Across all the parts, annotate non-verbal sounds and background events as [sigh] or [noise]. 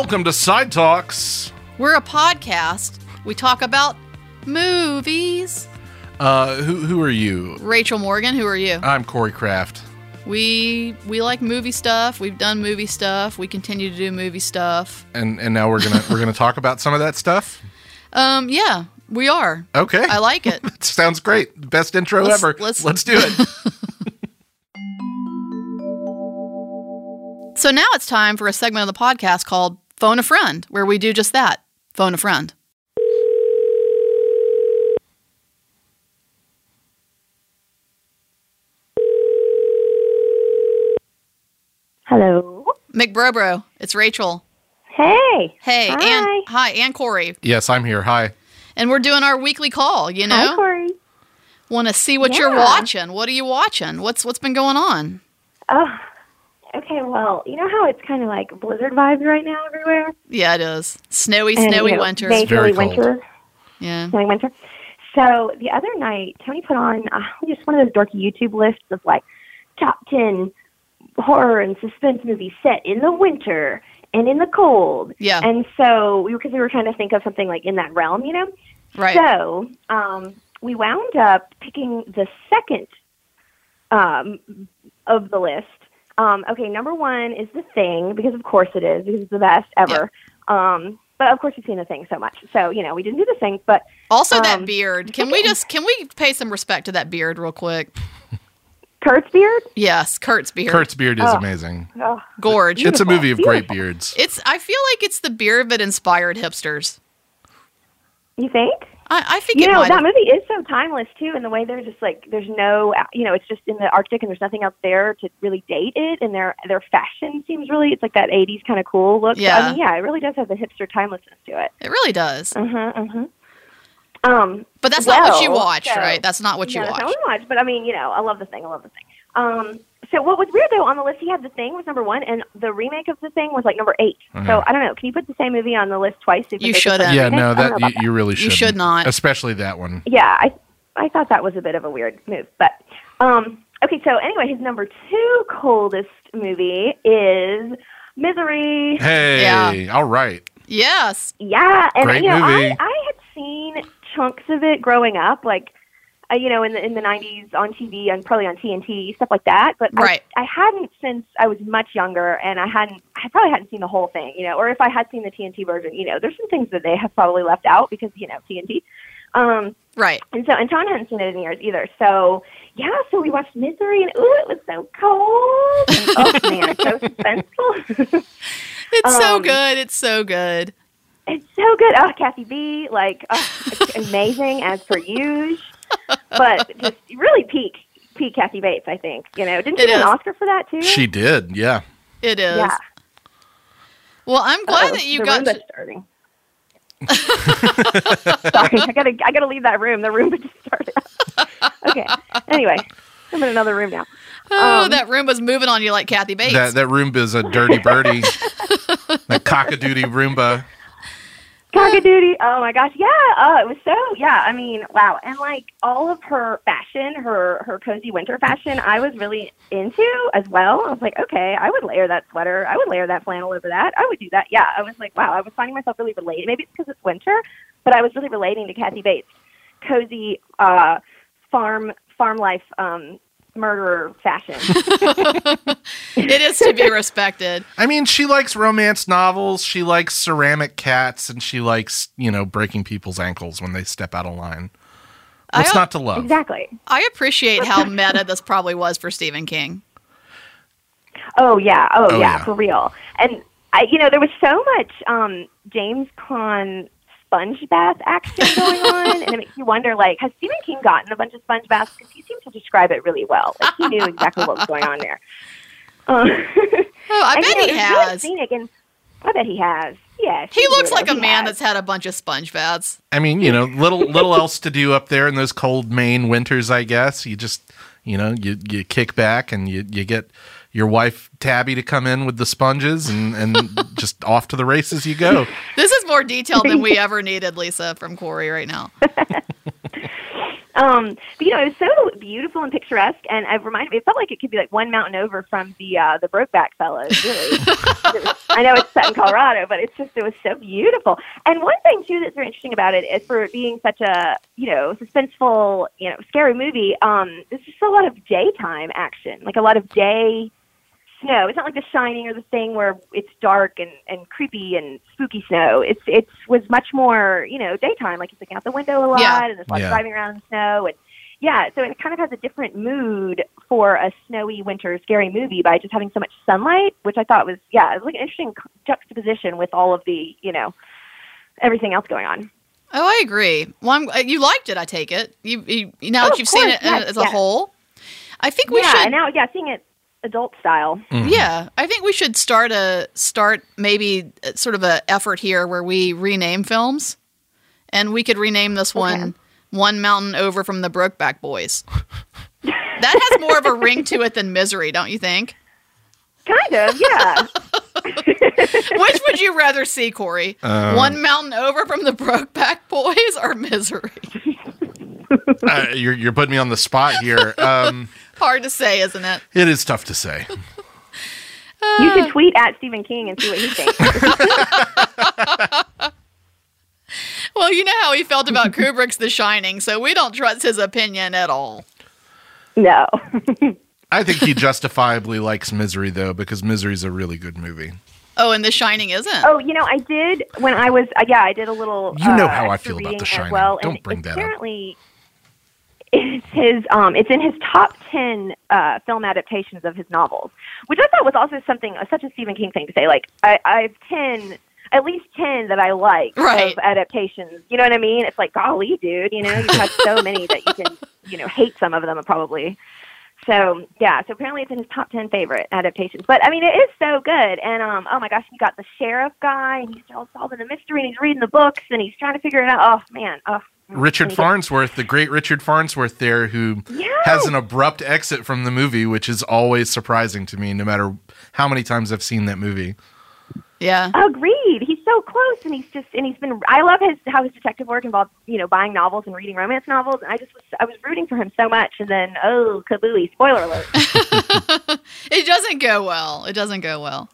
Welcome to Side Talks. We're a podcast. We talk about movies. Uh, who who are you? Rachel Morgan, who are you? I'm Corey Kraft. We we like movie stuff. We've done movie stuff. We continue to do movie stuff. and and now we're gonna we're gonna talk about some of that stuff. Um, yeah, we are. Okay, I like it. [laughs] Sounds great. Best intro Let's- ever. let's- let's do it. [laughs] So now it's time for a segment of the podcast called Phone a Friend, where we do just that. Phone a friend. Hello. McBrobro, it's Rachel. Hey. Hey, Hi. and hi, and Corey. yes, I'm here. Hi. And we're doing our weekly call, you Hi, know? Corey. Want to see what you're watching. What are you watching? What's what's been going on? Oh. Okay, well, you know how it's kind of like blizzard vibes right now everywhere? Yeah, it is. Snowy, And, snowy you know, winter. Majorly very cold. winter. Yeah. Snowy winter. So the other night, Tony put on uh, just one of those dorky YouTube lists of like top 10 horror and suspense movies set in the winter and in the cold. Yeah. And so we because we were trying to think of something like in that realm, you know? Right. So um, we wound up picking the second um, of the list. Um, okay, number one is The Thing, because of course it is, because it's the best ever. Um, but of course we've seen The Thing so much. So, you know, we didn't do The Thing, but Also, that Um, beard. Can we just can we pay some respect to that beard real quick? Kurt's beard? Yes, Kurt's beard. Kurt's beard is Oh. amazing. Oh, gorge. It's a movie of great beards. It's. I feel like it's the beard that inspired hipsters. you think? I, I think You it know, that have- movie is so timeless, too, in the way there's just like, there's no, you know, it's just in the Arctic and there's nothing else there to really date it. And their, their fashion seems really, it's like that 80s kind of cool look. Yeah. I mean, yeah, it really does have the hipster timelessness to it. It really does. Uh huh. Uh huh. Um, But that's not what you well, watched, so- right? That's not what you no, that's not what I watched. But I mean, you know, I love the thing. I love the thing. Um, so what was weird though on the list, he had the thing was number one, and the remake of the thing was like number 8 So Uh-huh. I don't know. Can you put the same movie on the list twice? if You shouldn't. Yeah, remake? no, I don't that you, you really should. should not. especially that one. yeah, I I thought that was a bit of a weird move, but um, okay. So anyway, his number two coldest movie is Misery. Hey, Yeah. all right. Yes. Yeah, and Great you know, movie. I I had seen chunks of it growing up, like uh, you know, in the in the '90s on TV and probably on TNT stuff like that. But I- Right. I, hadn't since I was much younger, and I hadn't I probably hadn't seen the whole thing, you know. Or if I had seen the TNT version, you know, there's some things that they have probably left out because you know TNT. Um, Right. and so, and John hadn't seen it in years either. So, yeah, so we watched Misery, and ooh, it was so cold. And, oh [laughs] man, so suspenseful. [laughs] It's so Um, good. It's so good. It's so good. Oh, Kathy B, like oh, it's amazing as per usual, but just really peak peak Kathy Bates. I think you know. Didn't she It get an. Oscar for that too? She did. Yeah. It is. yeah. Well, I'm glad Uh-oh, that you the got. Roomba's To, starting. Sorry, I gotta I gotta leave that room. The room [laughs] just started. okay. Anyway, I'm in another room now. oh, um, that room was moving on you like Kathy Bates. That that Roomba's a dirty birdie. [laughs] that cockadoodie Roomba. Cockadoodie. Oh my gosh. Yeah. Oh, it was so, yeah. I mean, wow. And like all of her fashion, her, her cozy winter fashion, I was really into as well. I was like, okay, I would layer that sweater. I would layer that flannel over that. I would do that. Yeah. I was like, wow, I was finding myself really related. Maybe it's because it's winter, but I was really relating to Kathy Bates' cozy, uh, farm, farm life, um, murderer fashion. [laughs] it is to be respected. I mean, she likes romance novels. She likes ceramic cats, and she likes you know breaking people's ankles when they step out of line. What's I- not to love? exactly. I appreciate how meta this probably was for Stephen King. Oh yeah, oh, Oh, yeah, yeah. for real. And I, you know, there was so much um, James Caan sponge bath action going on, and it makes you wonder, like, has Stephen King gotten a bunch of sponge baths? Because he seemed to describe it really well. Like he knew exactly what was going on there. [laughs] Um, Oh, I and, bet you know, he it really has. scenic, and I bet he has. Yes, He looks like a he man has. that's had a bunch of sponge baths. I mean, you know, little little else to do up there in those cold Maine winters. I guess you just you know you you kick back and you you get your wife Tabby to come in with the sponges and and [laughs] just off to the races you go. This is more detail than we [laughs] ever needed, Lisa, from Corey right now. Um, but you know, it was so beautiful and picturesque, and it reminded me. It felt like it could be like one mountain over from the uh, the Brokeback Fellows. Really, was- [laughs] I know it's set in Colorado, but it's just it was so beautiful. And one thing too that's very interesting about it is for it being such a you know suspenseful, you know, scary movie. Um, there's just a lot of daytime action, like a lot of day snow. It's not like The Shining or The Thing where it's dark and, and creepy and spooky snow. It's it's was much more you know daytime, like he's looking out the window a lot Yeah. and there's lots Yeah. driving around in the snow and yeah, so it kind of has a different mood for a snowy winter scary movie by just having so much sunlight, which I thought was yeah, it was like an interesting juxtaposition with all of the you know everything else going on. Oh, I agree. Well, I'm, uh, you liked it. I take it. You, you now Oh, that you've seen it uh, yes, as a yes. whole. I think we yeah, should. and now yeah, seeing it adult style. Mm-hmm. Yeah, I think we should start a start maybe sort of a effort here where we rename films, and we could rename this one "One Mountain Over from the Brokeback Boys." [laughs] that has more of a ring to it than Misery, don't you think? Kind of, yeah. [laughs] Which would you rather see, Corey? Um, one Mountain Over from the Brokeback Boys or Misery? [laughs] Uh, you're you're putting me on the spot here. Um, [laughs] Hard to say, isn't it? it is tough to say. you should tweet at Stephen King and see what he thinks. [laughs] Well, you know how he felt about Kubrick's The Shining, so we don't trust his opinion at all. no. I think he justifiably likes Misery though, because Misery's a really good movie. Oh, and The Shining isn't. Oh, you know, I did when I was uh, yeah, I did a little. You know uh, how I feel about The Shining. Well, Don't bring that up. apparently, It's his. Um, it's in his top ten uh, film adaptations of his novels, which I thought was also something uh, such a Stephen King thing to say. Like I, I have ten, at least ten that I like Right. of adaptations. You know what I mean? It's like golly, dude. You know, you have so [laughs] many that you can, you know, hate some of them probably. So yeah, so apparently it's in his top ten favorite adaptations. But I mean, it is so good. And um, oh my gosh, you got the sheriff guy, and he's still solving the mystery, and he's reading the books, and he's trying to figure it out. Oh man, oh. Richard And he gets- Farnsworth, the great Richard Farnsworth, there who Yes. has an abrupt exit from the movie, which is always surprising to me, no matter how many times I've seen that movie. Yeah. Agreed. He's so close, and he's just and he's been. I love his how his detective work involves you know buying novels and reading romance novels, and I just was I was rooting for him so much, and then oh kabooey! Spoiler alert. [laughs] [laughs] It doesn't go well. It doesn't go well.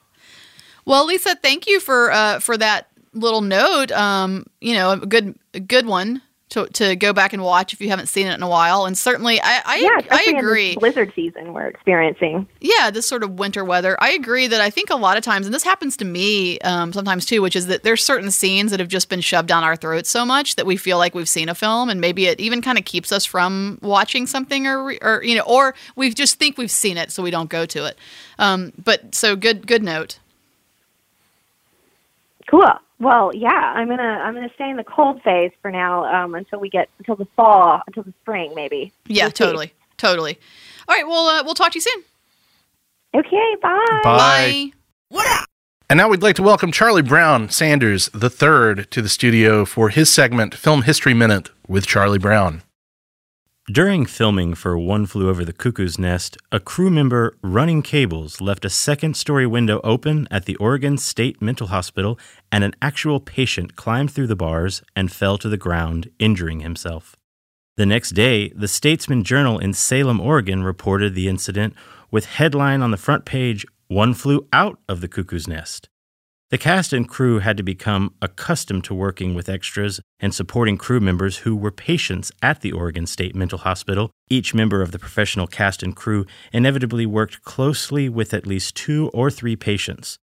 Well, Lisa, thank you for uh, for that little note. Um, you know, a good a good one to to go back and watch if you haven't seen it in a while. And certainly, I I, yeah, I agree. blizzard season we're experiencing. yeah, this sort of winter weather. I agree that I think a lot of times, and this happens to me um, sometimes too, which is that there's certain scenes that have just been shoved down our throats so much that we feel like we've seen a film, and maybe it even kind of keeps us from watching something, or or you know, or we just think we've seen it, so we don't go to it. Um, but so good, good note. Cool. Well, yeah, I'm gonna I'm gonna stay in the cold phase for now um, until we get until the fall, until the spring, maybe. Yeah, We'll see. totally, totally. All right, well, uh, we'll talk to you soon. Okay, bye. Bye. And now we'd like to welcome Charlie Brown Sanders the third to the studio for his segment, Film History Minute with Charlie Brown. During filming for One Flew Over the Cuckoo's Nest, a crew member running cables left a second story window open at the Oregon State Mental Hospital, and an actual patient climbed through the bars and fell to the ground, injuring himself. The next day, the Statesman Journal in Salem, Oregon reported the incident with headline on the front page One Flew Out of the Cuckoo's Nest. The cast and crew had to become accustomed to working with extras and supporting crew members who were patients at the Oregon State Mental Hospital. Each member of the professional cast and crew inevitably worked closely with at least two or three patients.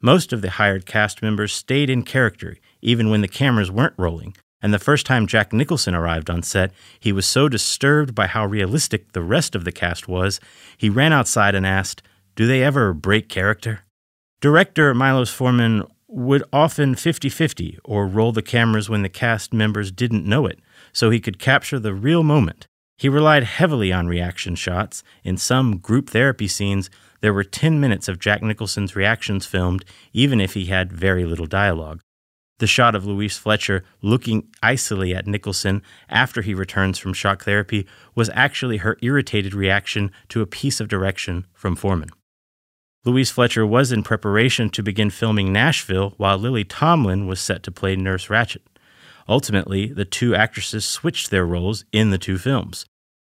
Most of the hired cast members stayed in character, even when the cameras weren't rolling. And the first time Jack Nicholson arrived on set, he was so disturbed by how realistic the rest of the cast was, he ran outside and asked, Do they ever break character? Director Milos Forman would often 50 50 or roll the cameras when the cast members didn't know it, so he could capture the real moment. He relied heavily on reaction shots. In some group therapy scenes, there were 10 minutes of Jack Nicholson's reactions filmed, even if he had very little dialogue. The shot of Louise Fletcher looking icily at Nicholson after he returns from shock therapy was actually her irritated reaction to a piece of direction from Forman. Louise Fletcher was in preparation to begin filming Nashville while Lily Tomlin was set to play Nurse Ratched. Ultimately, the two actresses switched their roles in the two films.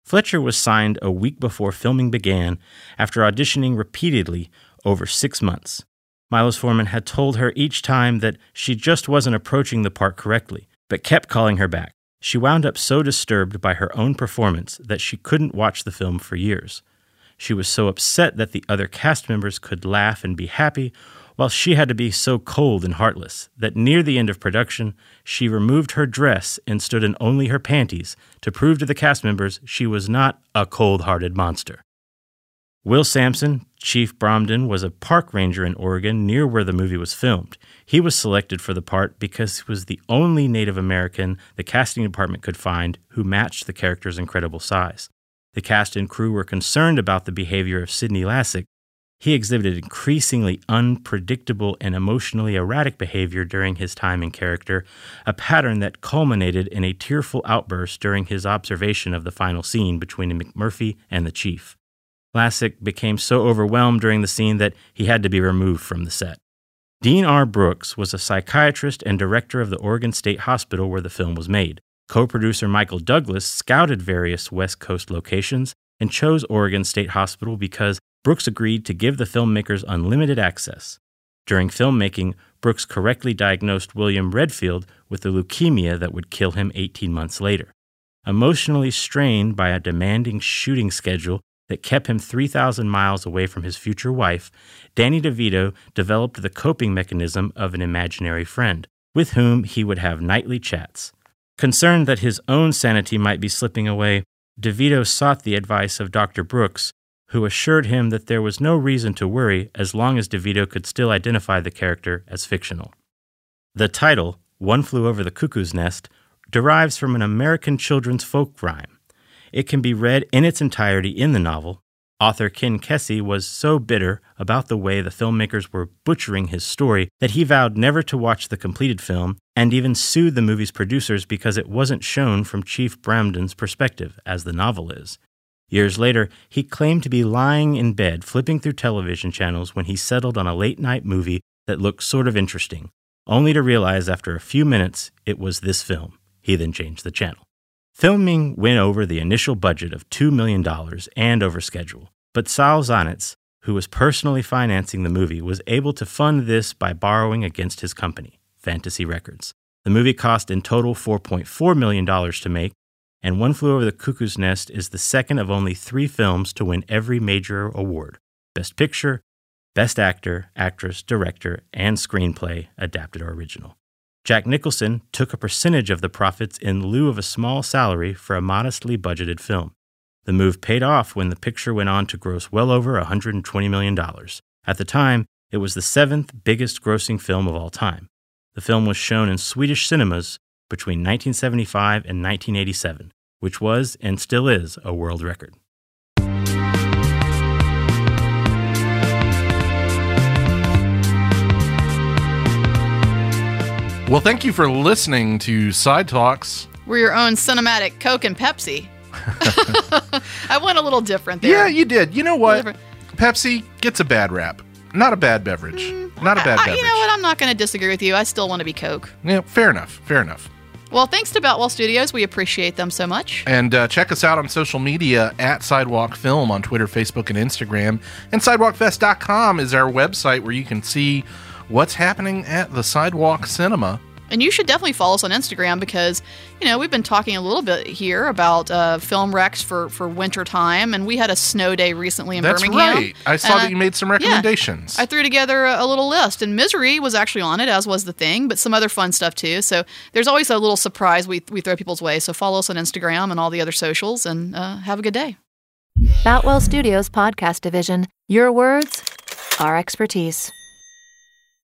Fletcher was signed a week before filming began after auditioning repeatedly over six months. Milos Forman had told her each time that she just wasn't approaching the part correctly, but kept calling her back. She wound up so disturbed by her own performance that she couldn't watch the film for years. She was so upset that the other cast members could laugh and be happy, while she had to be so cold and heartless that near the end of production, she removed her dress and stood in only her panties to prove to the cast members she was not a cold hearted monster. Will Sampson, Chief Bromden, was a park ranger in Oregon near where the movie was filmed. He was selected for the part because he was the only Native American the casting department could find who matched the character's incredible size. The cast and crew were concerned about the behavior of Sydney Lassick. He exhibited increasingly unpredictable and emotionally erratic behavior during his time in character, a pattern that culminated in a tearful outburst during his observation of the final scene between McMurphy and the chief. Lassick became so overwhelmed during the scene that he had to be removed from the set. Dean R. Brooks was a psychiatrist and director of the Oregon State Hospital where the film was made. Co producer Michael Douglas scouted various West Coast locations and chose Oregon State Hospital because Brooks agreed to give the filmmakers unlimited access. During filmmaking, Brooks correctly diagnosed William Redfield with a leukemia that would kill him 18 months later. Emotionally strained by a demanding shooting schedule that kept him 3,000 miles away from his future wife, Danny DeVito developed the coping mechanism of an imaginary friend, with whom he would have nightly chats. Concerned that his own sanity might be slipping away, DeVito sought the advice of Dr. Brooks, who assured him that there was no reason to worry as long as DeVito could still identify the character as fictional. The title, One Flew Over the Cuckoo's Nest, derives from an American children's folk rhyme. It can be read in its entirety in the novel, Author Ken Kesey was so bitter about the way the filmmakers were butchering his story that he vowed never to watch the completed film and even sued the movie's producers because it wasn't shown from Chief Bromden's perspective, as the novel is. Years later, he claimed to be lying in bed flipping through television channels when he settled on a late night movie that looked sort of interesting, only to realize after a few minutes it was this film. He then changed the channel. Filming went over the initial budget of $2 million and over schedule, but Saul Zaentz, who was personally financing the movie, was able to fund this by borrowing against his company, Fantasy Records. The movie cost in total $4.4 million to make, and One Flew Over the Cuckoo's Nest is the second of only three films to win every major award Best Picture, Best Actor, Actress, Director, and Screenplay, adapted or original. Jack Nicholson took a percentage of the profits in lieu of a small salary for a modestly budgeted film. The move paid off when the picture went on to gross well over $120 million. At the time, it was the seventh biggest grossing film of all time. The film was shown in Swedish cinemas between 1975 and 1987, which was and still is a world record. Well, thank you for listening to Side Talks. We're your own cinematic Coke and Pepsi. [laughs] [laughs] I went a little different there. Yeah, you did. You know what? Pepsi gets a bad rap. Not a bad beverage. Not a bad I- I- beverage. you know what? I'm not going to disagree with you. I still want to be Coke. Yeah, fair enough. Fair enough. Well, thanks to Boutwell Studios. We appreciate them so much. And uh, check us out on social media at Sidewalk Film on Twitter, Facebook, and Instagram. And SidewalkFest.com is our website where you can see what's happening at the Sidewalk Cinema. And you should definitely follow us on Instagram because, you know, we've been talking a little bit here about uh, film recs for, for winter time. And we had a snow day recently in That's Birmingham. right. I saw And that you made some recommendations. Yeah, I threw together a, a little list, and Misery was actually on it, as was The Thing, but some other fun stuff too. So there's always a little surprise we, we throw people's way. So follow us on Instagram and all the other socials, and uh, have a good day. Boutwell Studios Podcast Division. Your words, our expertise.